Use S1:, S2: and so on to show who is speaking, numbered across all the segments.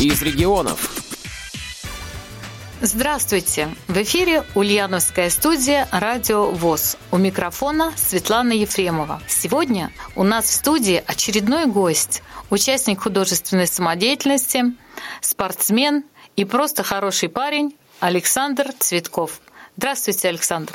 S1: из регионов.
S2: Здравствуйте! В эфире Ульяновская студия «Радио ВОЗ». У микрофона Светлана Ефремова. Сегодня у нас в студии очередной гость, участник художественной самодеятельности, спортсмен и просто хороший парень Александр Цветков. Здравствуйте, Александр.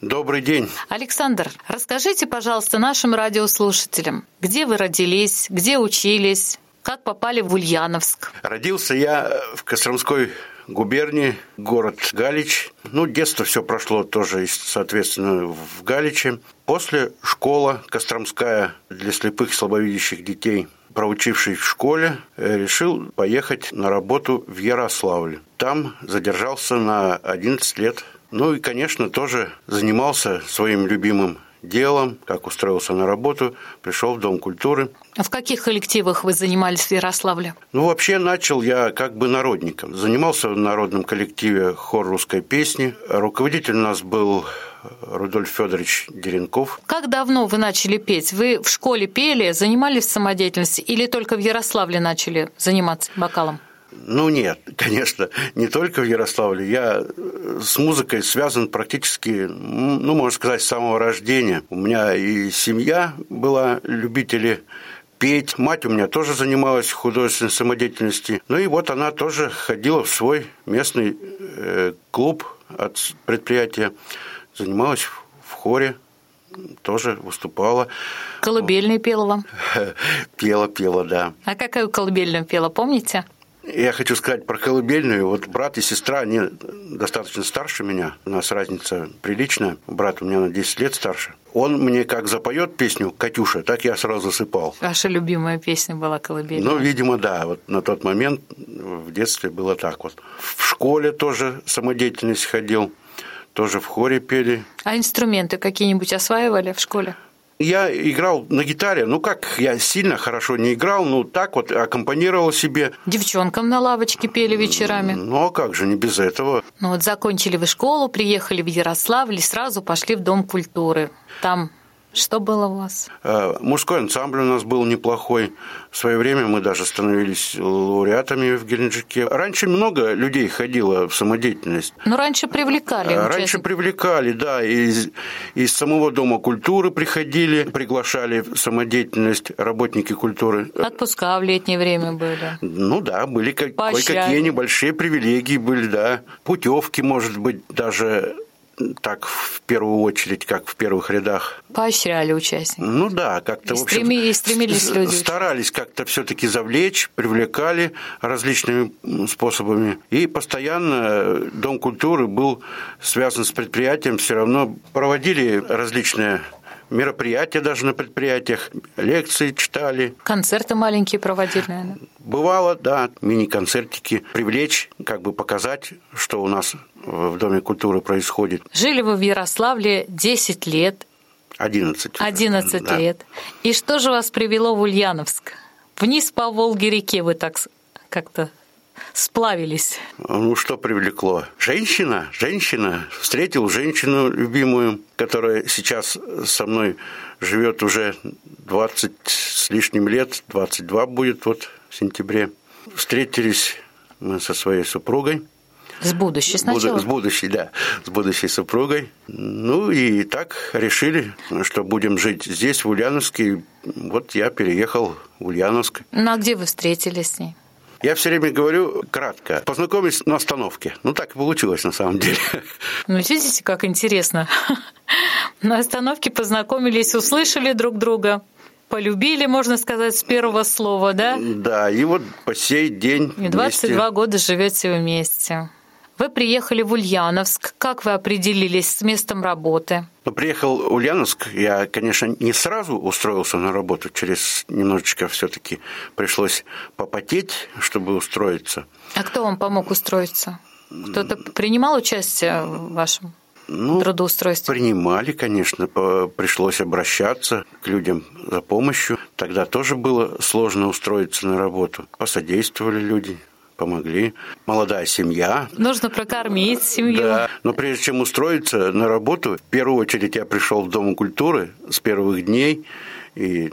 S3: Добрый день.
S2: Александр, расскажите, пожалуйста, нашим радиослушателям, где вы родились, где учились, как попали в Ульяновск?
S3: Родился я в Костромской губернии, город Галич. Ну, детство все прошло тоже, соответственно, в Галиче. После школа Костромская для слепых и слабовидящих детей проучившись в школе, э, решил поехать на работу в Ярославль. Там задержался на 11 лет. Ну и, конечно, тоже занимался своим любимым делом, как устроился на работу, пришел в Дом культуры.
S2: А в каких коллективах вы занимались в Ярославле?
S3: Ну, вообще начал я как бы народником. Занимался в народном коллективе хор русской песни. Руководитель у нас был Рудольф Федорович Деренков.
S2: Как давно вы начали петь? Вы в школе пели, занимались самодеятельностью или только в Ярославле начали заниматься вокалом?
S3: Ну нет, конечно, не только в Ярославле. Я с музыкой связан практически, ну, можно сказать, с самого рождения. У меня и семья была любители петь. Мать у меня тоже занималась художественной самодеятельностью. Ну и вот она тоже ходила в свой местный э, клуб от предприятия, занималась в хоре, тоже выступала.
S2: Колыбельную пела вам?
S3: Пела, пела, да.
S2: А какую колыбельную пела, помните?
S3: Я хочу сказать про колыбельную. Вот брат и сестра, они достаточно старше меня. У нас разница приличная. Брат у меня на 10 лет старше. Он мне как запоет песню «Катюша», так я сразу засыпал.
S2: Ваша любимая песня была колыбельная?
S3: Ну, видимо, да. Вот на тот момент в детстве было так вот. В школе тоже самодеятельность ходил. Тоже в хоре пели.
S2: А инструменты какие-нибудь осваивали в школе?
S3: Я играл на гитаре, ну как, я сильно хорошо не играл, ну так вот аккомпанировал себе.
S2: Девчонкам на лавочке пели вечерами.
S3: Ну а как же, не без этого.
S2: Ну вот закончили вы школу, приехали в Ярославль и сразу пошли в Дом культуры. Там что было у вас?
S3: Э, мужской ансамбль у нас был неплохой. В свое время мы даже становились лауреатами в Геленджике. Раньше много людей ходило в самодеятельность.
S2: Но раньше привлекали.
S3: Раньше участник... привлекали, да. Из, из самого Дома культуры приходили, приглашали в самодеятельность работники культуры.
S2: Отпуска в летнее время были.
S3: Ну да, были кое-какие небольшие привилегии были, да. Путевки, может быть, даже так в первую очередь, как в первых рядах.
S2: Поощряли участников.
S3: Ну да, как-то,
S2: и в общем, и стремились люди.
S3: Старались как-то все-таки завлечь, привлекали различными способами. И постоянно Дом культуры был связан с предприятием, все равно проводили различные мероприятия даже на предприятиях, лекции читали.
S2: Концерты маленькие проводили, наверное?
S3: Бывало, да, мини-концертики. Привлечь, как бы показать, что у нас в Доме культуры происходит.
S2: Жили вы в Ярославле 10 лет.
S3: 11.
S2: 11 да. лет. И что же вас привело в Ульяновск? Вниз по Волге-реке вы так как-то сплавились?
S3: Ну, что привлекло? Женщина, женщина. Встретил женщину любимую, которая сейчас со мной живет уже 20 с лишним лет, 22 будет вот в сентябре. Встретились мы со своей супругой.
S2: С будущей сначала?
S3: С будущей, да. С будущей супругой. Ну и так решили, что будем жить здесь, в Ульяновске. Вот я переехал в Ульяновск.
S2: Ну а где вы встретились с ней?
S3: Я все время говорю кратко. Познакомились на остановке. Ну, так и получилось на самом деле.
S2: Ну, видите, как интересно. На остановке познакомились, услышали друг друга, полюбили, можно сказать, с первого слова, да?
S3: Да, и вот по сей день
S2: И 22 вместе. года живете вместе. Вы приехали в Ульяновск. Как вы определились с местом работы?
S3: Ну, приехал в Ульяновск. Я, конечно, не сразу устроился на работу. Через немножечко все-таки пришлось попотеть, чтобы устроиться.
S2: А кто вам помог устроиться? Кто-то принимал участие в вашем ну, трудоустройстве?
S3: Принимали, конечно. Пришлось обращаться к людям за помощью. Тогда тоже было сложно устроиться на работу. Посодействовали люди помогли. Молодая семья.
S2: Нужно прокормить семью.
S3: Да. Но прежде чем устроиться на работу, в первую очередь я пришел в Дом культуры с первых дней и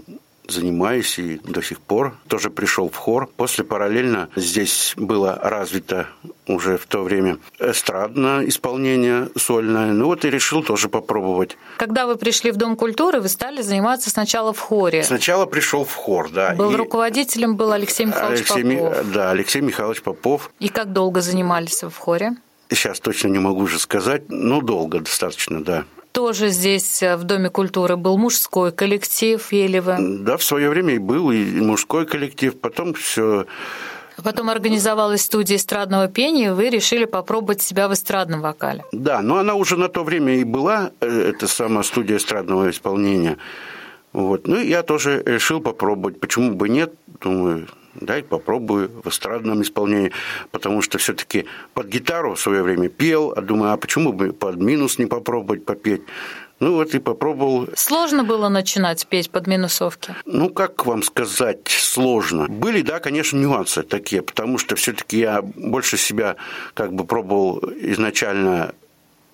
S3: занимаюсь и до сих пор. Тоже пришел в хор. После параллельно здесь было развито уже в то время эстрадное исполнение сольное. Ну вот и решил тоже попробовать.
S2: Когда вы пришли в Дом культуры, вы стали заниматься сначала в хоре.
S3: Сначала пришел в хор, да.
S2: Был и... руководителем был Алексей Михайлович
S3: Алексей,
S2: Попов.
S3: Да, Алексей Михайлович Попов.
S2: И как долго занимались вы в хоре?
S3: Сейчас точно не могу уже сказать, но долго достаточно, да.
S2: Тоже здесь э, в Доме культуры был мужской коллектив Елева.
S3: Да, в свое время и был и мужской коллектив, потом все
S2: Потом организовалась студия эстрадного пения, и вы решили попробовать себя в эстрадном вокале.
S3: Да, но она уже на то время и была, э, эта самая студия эстрадного исполнения. Вот. Ну, я тоже решил попробовать. Почему бы нет? Думаю, дай попробую в эстрадном исполнении, потому что все-таки под гитару в свое время пел, а думаю, а почему бы под минус не попробовать попеть? Ну вот и попробовал.
S2: Сложно было начинать петь под минусовки?
S3: Ну, как вам сказать, сложно. Были, да, конечно, нюансы такие, потому что все-таки я больше себя как бы пробовал изначально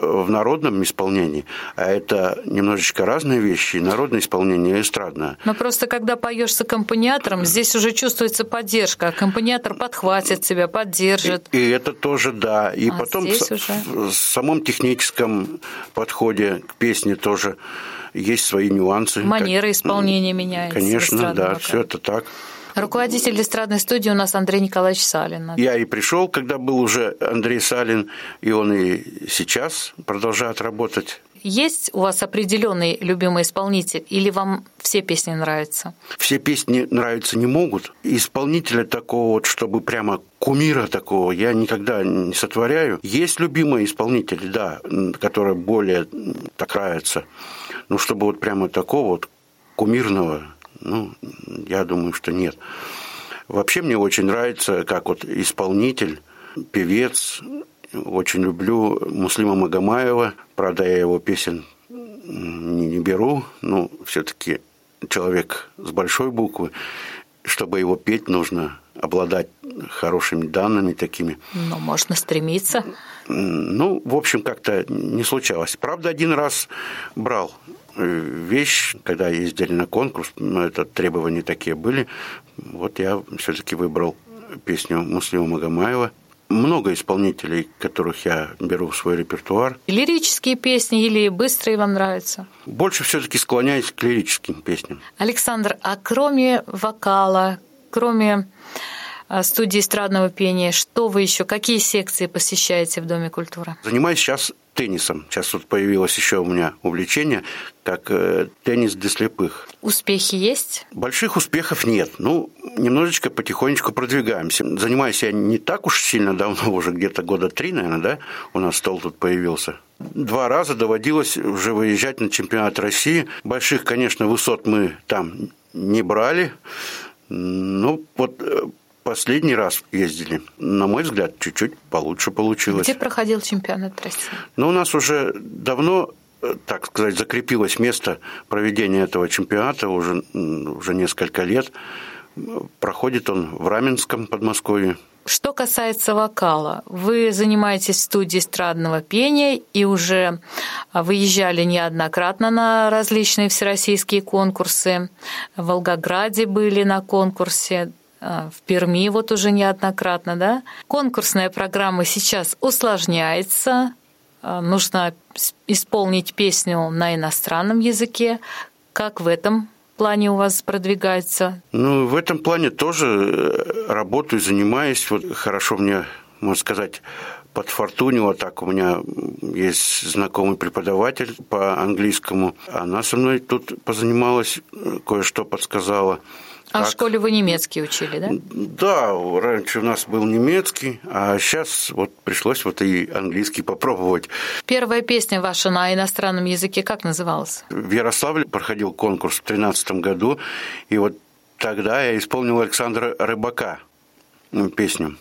S3: в народном исполнении, а это немножечко разные вещи, народное исполнение и эстрадное.
S2: Но просто когда поешь с аккомпаниатором, здесь уже чувствуется поддержка. Аккомпаниатор подхватит тебя, поддержит.
S3: И, и это тоже, да. И а потом в, уже... в самом техническом подходе к песне тоже есть свои нюансы.
S2: Манера исполнения меняется.
S3: Конечно, да, все это так.
S2: Руководитель эстрадной студии у нас Андрей Николаевич Салин.
S3: Я и пришел, когда был уже Андрей Салин, и он и сейчас продолжает работать.
S2: Есть у вас определенный любимый исполнитель, или вам все песни нравятся?
S3: Все песни нравятся не могут. Исполнителя такого вот, чтобы прямо кумира такого я никогда не сотворяю. Есть любимые исполнители, да, которые более так нравятся. Ну, чтобы вот прямо такого вот кумирного ну, я думаю, что нет. Вообще мне очень нравится, как вот исполнитель, певец. Очень люблю Муслима Магомаева. Правда, я его песен не, не беру, но все-таки человек с большой буквы. Чтобы его петь, нужно обладать хорошими данными такими.
S2: Ну, можно стремиться.
S3: Ну, в общем, как-то не случалось. Правда, один раз брал вещь, когда ездили на конкурс, ну, это требования такие были, вот я все-таки выбрал песню Муслима Магомаева. Много исполнителей, которых я беру в свой репертуар.
S2: Лирические песни или быстрые вам нравятся?
S3: Больше все-таки склоняюсь к лирическим песням.
S2: Александр, а кроме вокала, кроме студии эстрадного пения, что вы еще, какие секции посещаете в Доме культуры?
S3: Занимаюсь сейчас теннисом. Сейчас вот появилось еще у меня увлечение, как э, теннис для слепых.
S2: Успехи есть?
S3: Больших успехов нет. Ну, немножечко потихонечку продвигаемся. Занимаюсь я не так уж сильно давно, уже где-то года три, наверное, да, у нас стол тут появился. Два раза доводилось уже выезжать на чемпионат России. Больших, конечно, высот мы там не брали. Ну, вот э, Последний раз ездили, на мой взгляд, чуть-чуть получше получилось.
S2: Где проходил чемпионат России?
S3: Ну, у нас уже давно э, так сказать, закрепилось место проведения этого чемпионата уже, уже несколько лет. Проходит он в Раменском Подмосковье.
S2: Что касается вокала, вы занимаетесь в студии эстрадного пения и уже выезжали неоднократно на различные всероссийские конкурсы. В Волгограде были на конкурсе, в Перми вот уже неоднократно, да. Конкурсная программа сейчас усложняется, а, нужно исполнить песню на иностранном языке. Как в этом плане у вас продвигается?
S3: Ну, в этом плане тоже э, работаю, занимаюсь. Вот хорошо мне, можно сказать, подфартунило так. У меня есть знакомый преподаватель по английскому. Она со мной тут позанималась, э, кое-что подсказала.
S2: А как... в школе вы немецкий учили, да?
S3: Да, раньше у нас был немецкий, а сейчас вот пришлось вот и английский попробовать.
S2: Первая песня ваша на иностранном языке как называлась?
S3: В Ярославле проходил конкурс в 2013 году, и вот тогда я исполнил Александра Рыбака песню.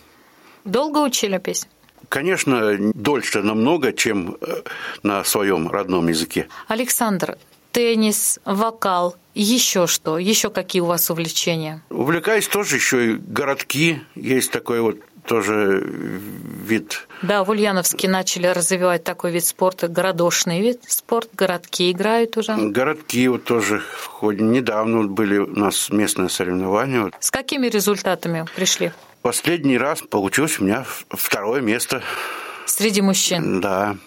S2: Долго учили песню?
S3: Конечно, дольше намного, чем э, на своем родном языке.
S2: Александр, теннис, вокал, еще что? Еще какие у вас увлечения?
S3: Увлекаюсь тоже еще и городки. Есть такое вот тоже вид.
S2: Да, в Ульяновске начали развивать такой вид спорта, городошный вид спорт, городки играют уже.
S3: Городки вот тоже в ходе, недавно были у нас местные соревнования.
S2: С какими результатами пришли?
S3: Последний раз получилось у меня второе место.
S2: Среди мужчин?
S3: Да.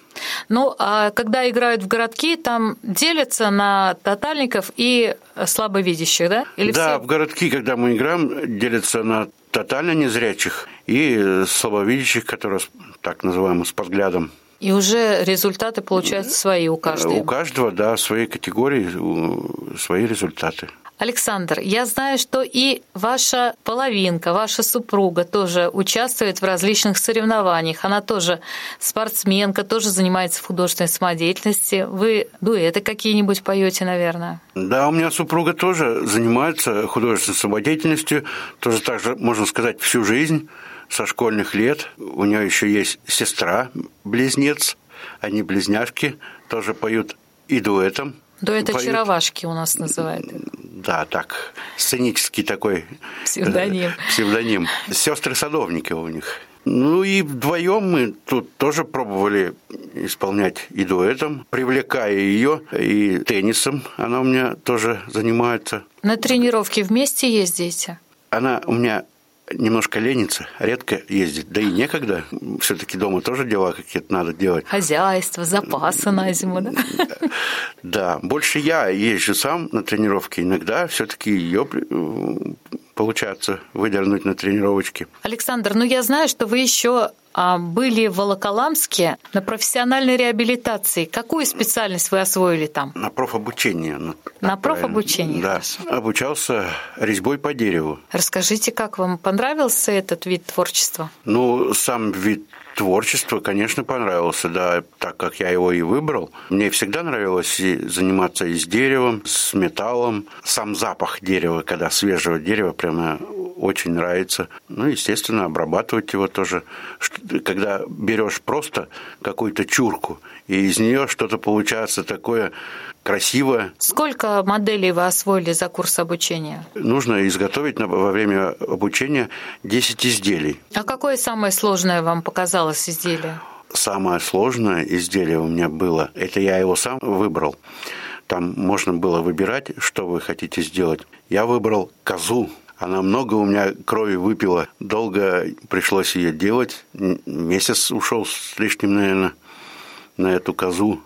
S2: Ну, а когда играют в городки, там делятся на тотальников и слабовидящих, да?
S3: Или да, все... в городки, когда мы играем, делятся на тотально незрячих и слабовидящих, которые так называемым с подглядом.
S2: И уже результаты получаются свои у каждого.
S3: У каждого, да, своей категории свои результаты.
S2: Александр, я знаю, что и ваша половинка, ваша супруга тоже участвует в различных соревнованиях. Она тоже спортсменка, тоже занимается художественной самодеятельности. Вы дуэты какие-нибудь поете, наверное?
S3: Да, у меня супруга тоже занимается художественной самодеятельностью, тоже так же, можно сказать, всю жизнь со школьных лет. У нее еще есть сестра, близнец, они близняшки, тоже поют и дуэтом.
S2: Дуэт поют. очаровашки у нас называют.
S3: Да, так, сценический такой
S2: псевдоним.
S3: Э, псевдоним. Сестры садовники у них. Ну и вдвоем мы тут тоже пробовали исполнять и дуэтом, привлекая ее и теннисом. Она у меня тоже занимается.
S2: На тренировки вместе ездите?
S3: Она у меня немножко ленится, редко ездит. Да и некогда. Все-таки дома тоже дела какие-то надо делать.
S2: Хозяйство, запасы на зиму, да?
S3: Да. Больше я езжу сам на тренировки. Иногда все-таки ее получается выдернуть на тренировочки.
S2: Александр, ну я знаю, что вы еще были в Волоколамске на профессиональной реабилитации. Какую специальность вы освоили там?
S3: На профобучение.
S2: Ну, на профобучение?
S3: Да. Обучался резьбой по дереву.
S2: Расскажите, как вам понравился этот вид творчества?
S3: Ну, сам вид творчества, конечно, понравился, да, так как я его и выбрал. Мне всегда нравилось заниматься и с деревом, с металлом. Сам запах дерева, когда свежего дерева, прямо очень нравится. Ну, естественно, обрабатывать его тоже. Когда берешь просто какую-то чурку, и из нее что-то получается такое красивое.
S2: Сколько моделей вы освоили за курс обучения?
S3: Нужно изготовить во время обучения 10 изделий.
S2: А какое самое сложное вам показалось изделие?
S3: Самое сложное изделие у меня было, это я его сам выбрал. Там можно было выбирать, что вы хотите сделать. Я выбрал козу. Она много у меня крови выпила. Долго пришлось ее делать. Месяц ушел с лишним, наверное, на эту козу.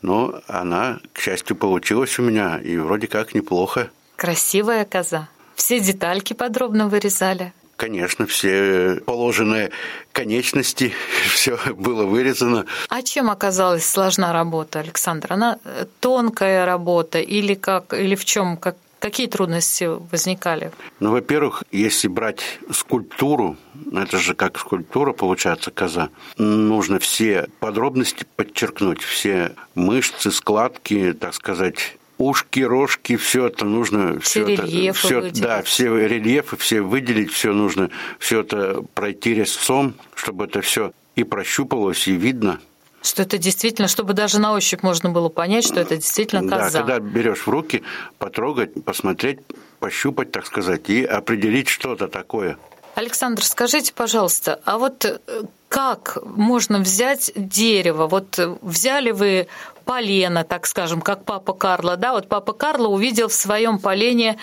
S3: Но она, к счастью, получилась у меня, и вроде как неплохо.
S2: Красивая коза. Все детальки подробно вырезали.
S3: Конечно, все положенные конечности, все было вырезано.
S2: А чем оказалась сложна работа, Александр? Она э, тонкая работа или как, или в чем, как, Какие трудности возникали?
S3: Ну, во-первых, если брать скульптуру, это же как скульптура получается коза, нужно все подробности подчеркнуть, все мышцы, складки, так сказать, ушки, рожки, все это нужно,
S2: все, все
S3: это, все, да, все рельефы, все выделить, все нужно, все это пройти резцом, чтобы это все и прощупалось, и видно.
S2: Что это действительно, чтобы даже на ощупь можно было понять, что это действительно коза.
S3: Да, когда берешь в руки, потрогать, посмотреть, пощупать, так сказать, и определить что-то такое.
S2: Александр, скажите, пожалуйста, а вот э, как можно взять дерево? Вот взяли вы полено, так скажем, как папа Карло, да? Вот папа Карло увидел в своем полене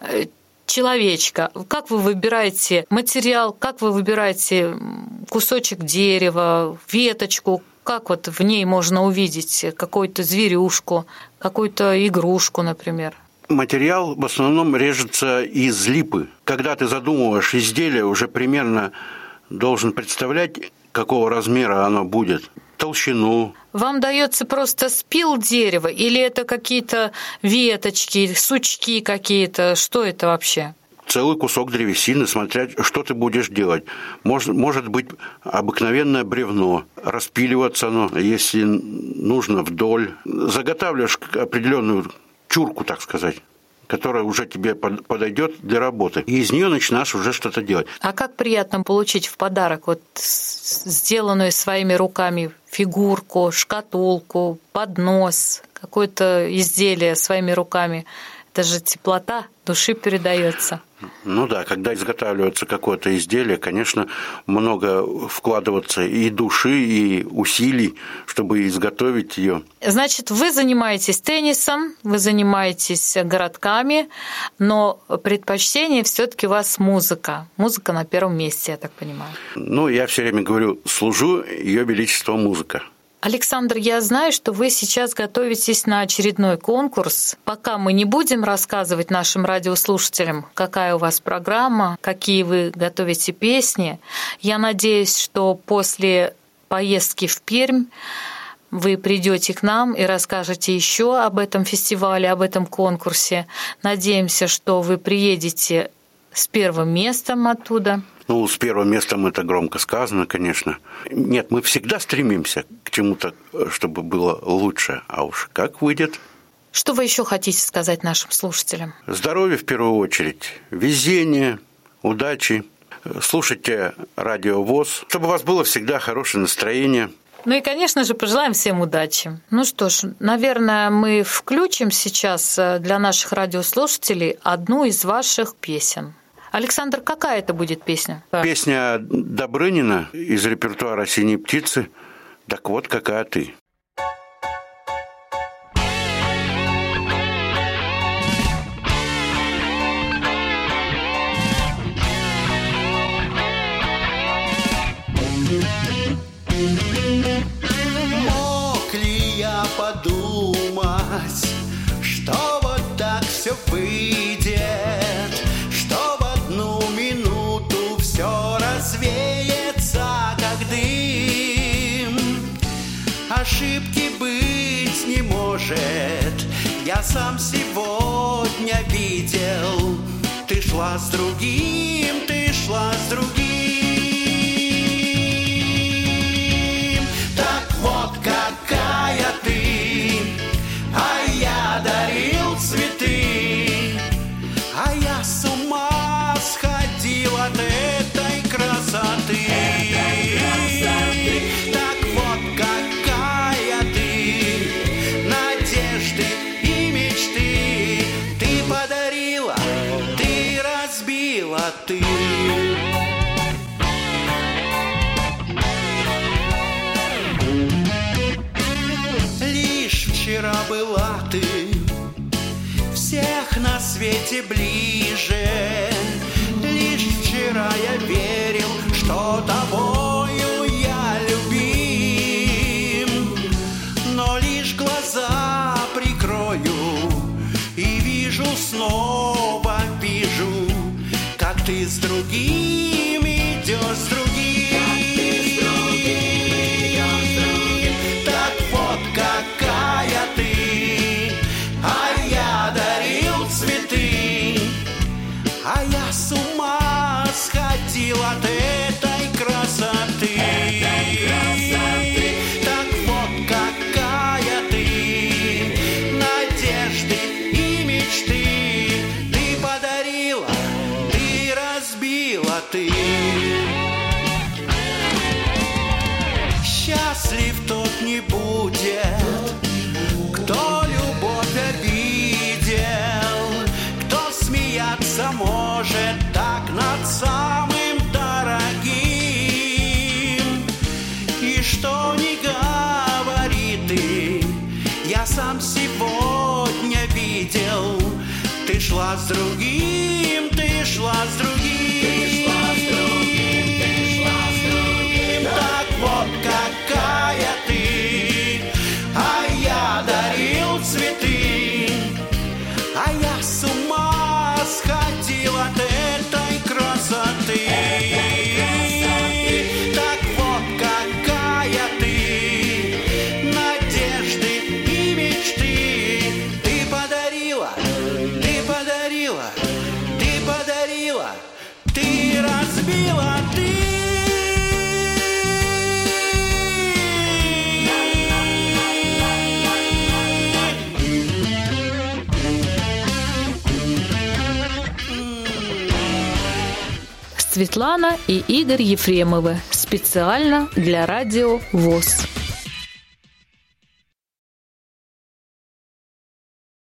S2: э, человечка. Как вы выбираете материал, как вы выбираете кусочек дерева, веточку, как вот в ней можно увидеть какую-то зверюшку, какую-то игрушку, например?
S3: Материал в основном режется из липы. Когда ты задумываешь изделие, уже примерно должен представлять, какого размера оно будет, толщину.
S2: Вам дается просто спил дерева или это какие-то веточки, сучки какие-то? Что это вообще?
S3: Целый кусок древесины, смотря, что ты будешь делать. Может, может быть обыкновенное бревно, распиливаться оно, если нужно, вдоль. Заготавливаешь определенную чурку, так сказать которая уже тебе подойдет для работы. И из нее начинаешь уже что-то делать.
S2: А как приятно получить в подарок вот сделанную своими руками фигурку, шкатулку, поднос, какое-то изделие своими руками. Это же теплота души передается.
S4: Ну да, когда изготавливается какое-то изделие, конечно, много вкладываться и души, и усилий, чтобы изготовить ее.
S2: Значит, вы занимаетесь теннисом, вы занимаетесь городками, но предпочтение все-таки у вас музыка. Музыка на первом месте, я так понимаю.
S4: Ну, я все время говорю, служу ее величество музыка.
S2: Александр, я знаю, что вы сейчас готовитесь на очередной конкурс. Пока мы не будем рассказывать нашим радиослушателям, какая у вас программа, какие вы готовите песни. Я надеюсь, что после поездки в Пермь вы придете к нам и расскажете еще об этом фестивале, об этом конкурсе. Надеемся, что вы приедете с первым местом оттуда.
S4: Ну, с первым местом это громко сказано, конечно. Нет, мы всегда стремимся к чему-то, чтобы было лучше, а уж как выйдет.
S2: Что вы еще хотите сказать нашим слушателям?
S4: Здоровье в первую очередь, везение, удачи. Слушайте радио ВОЗ, чтобы у вас было всегда хорошее настроение.
S2: Ну и, конечно же, пожелаем всем удачи. Ну что ж, наверное, мы включим сейчас для наших радиослушателей одну из ваших песен. Александр, какая это будет песня?
S4: Песня Добрынина из репертуара «Синей птицы». Так вот, какая ты.
S3: Ошибки быть не может, я сам сегодня видел. Ты шла с другим, ты шла с другим. Так вот какая ты, а я дарил цветы, а я с ума сходил от этой разбила ты. Лишь вчера была ты всех на свете ближе. Лишь вчера я верил, что тобою с другим смеяться может так над самым дорогим. И что не говори ты, я сам сегодня видел, ты шла с другим,
S2: Светлана и Игорь Ефремовы специально для радио ВОЗ.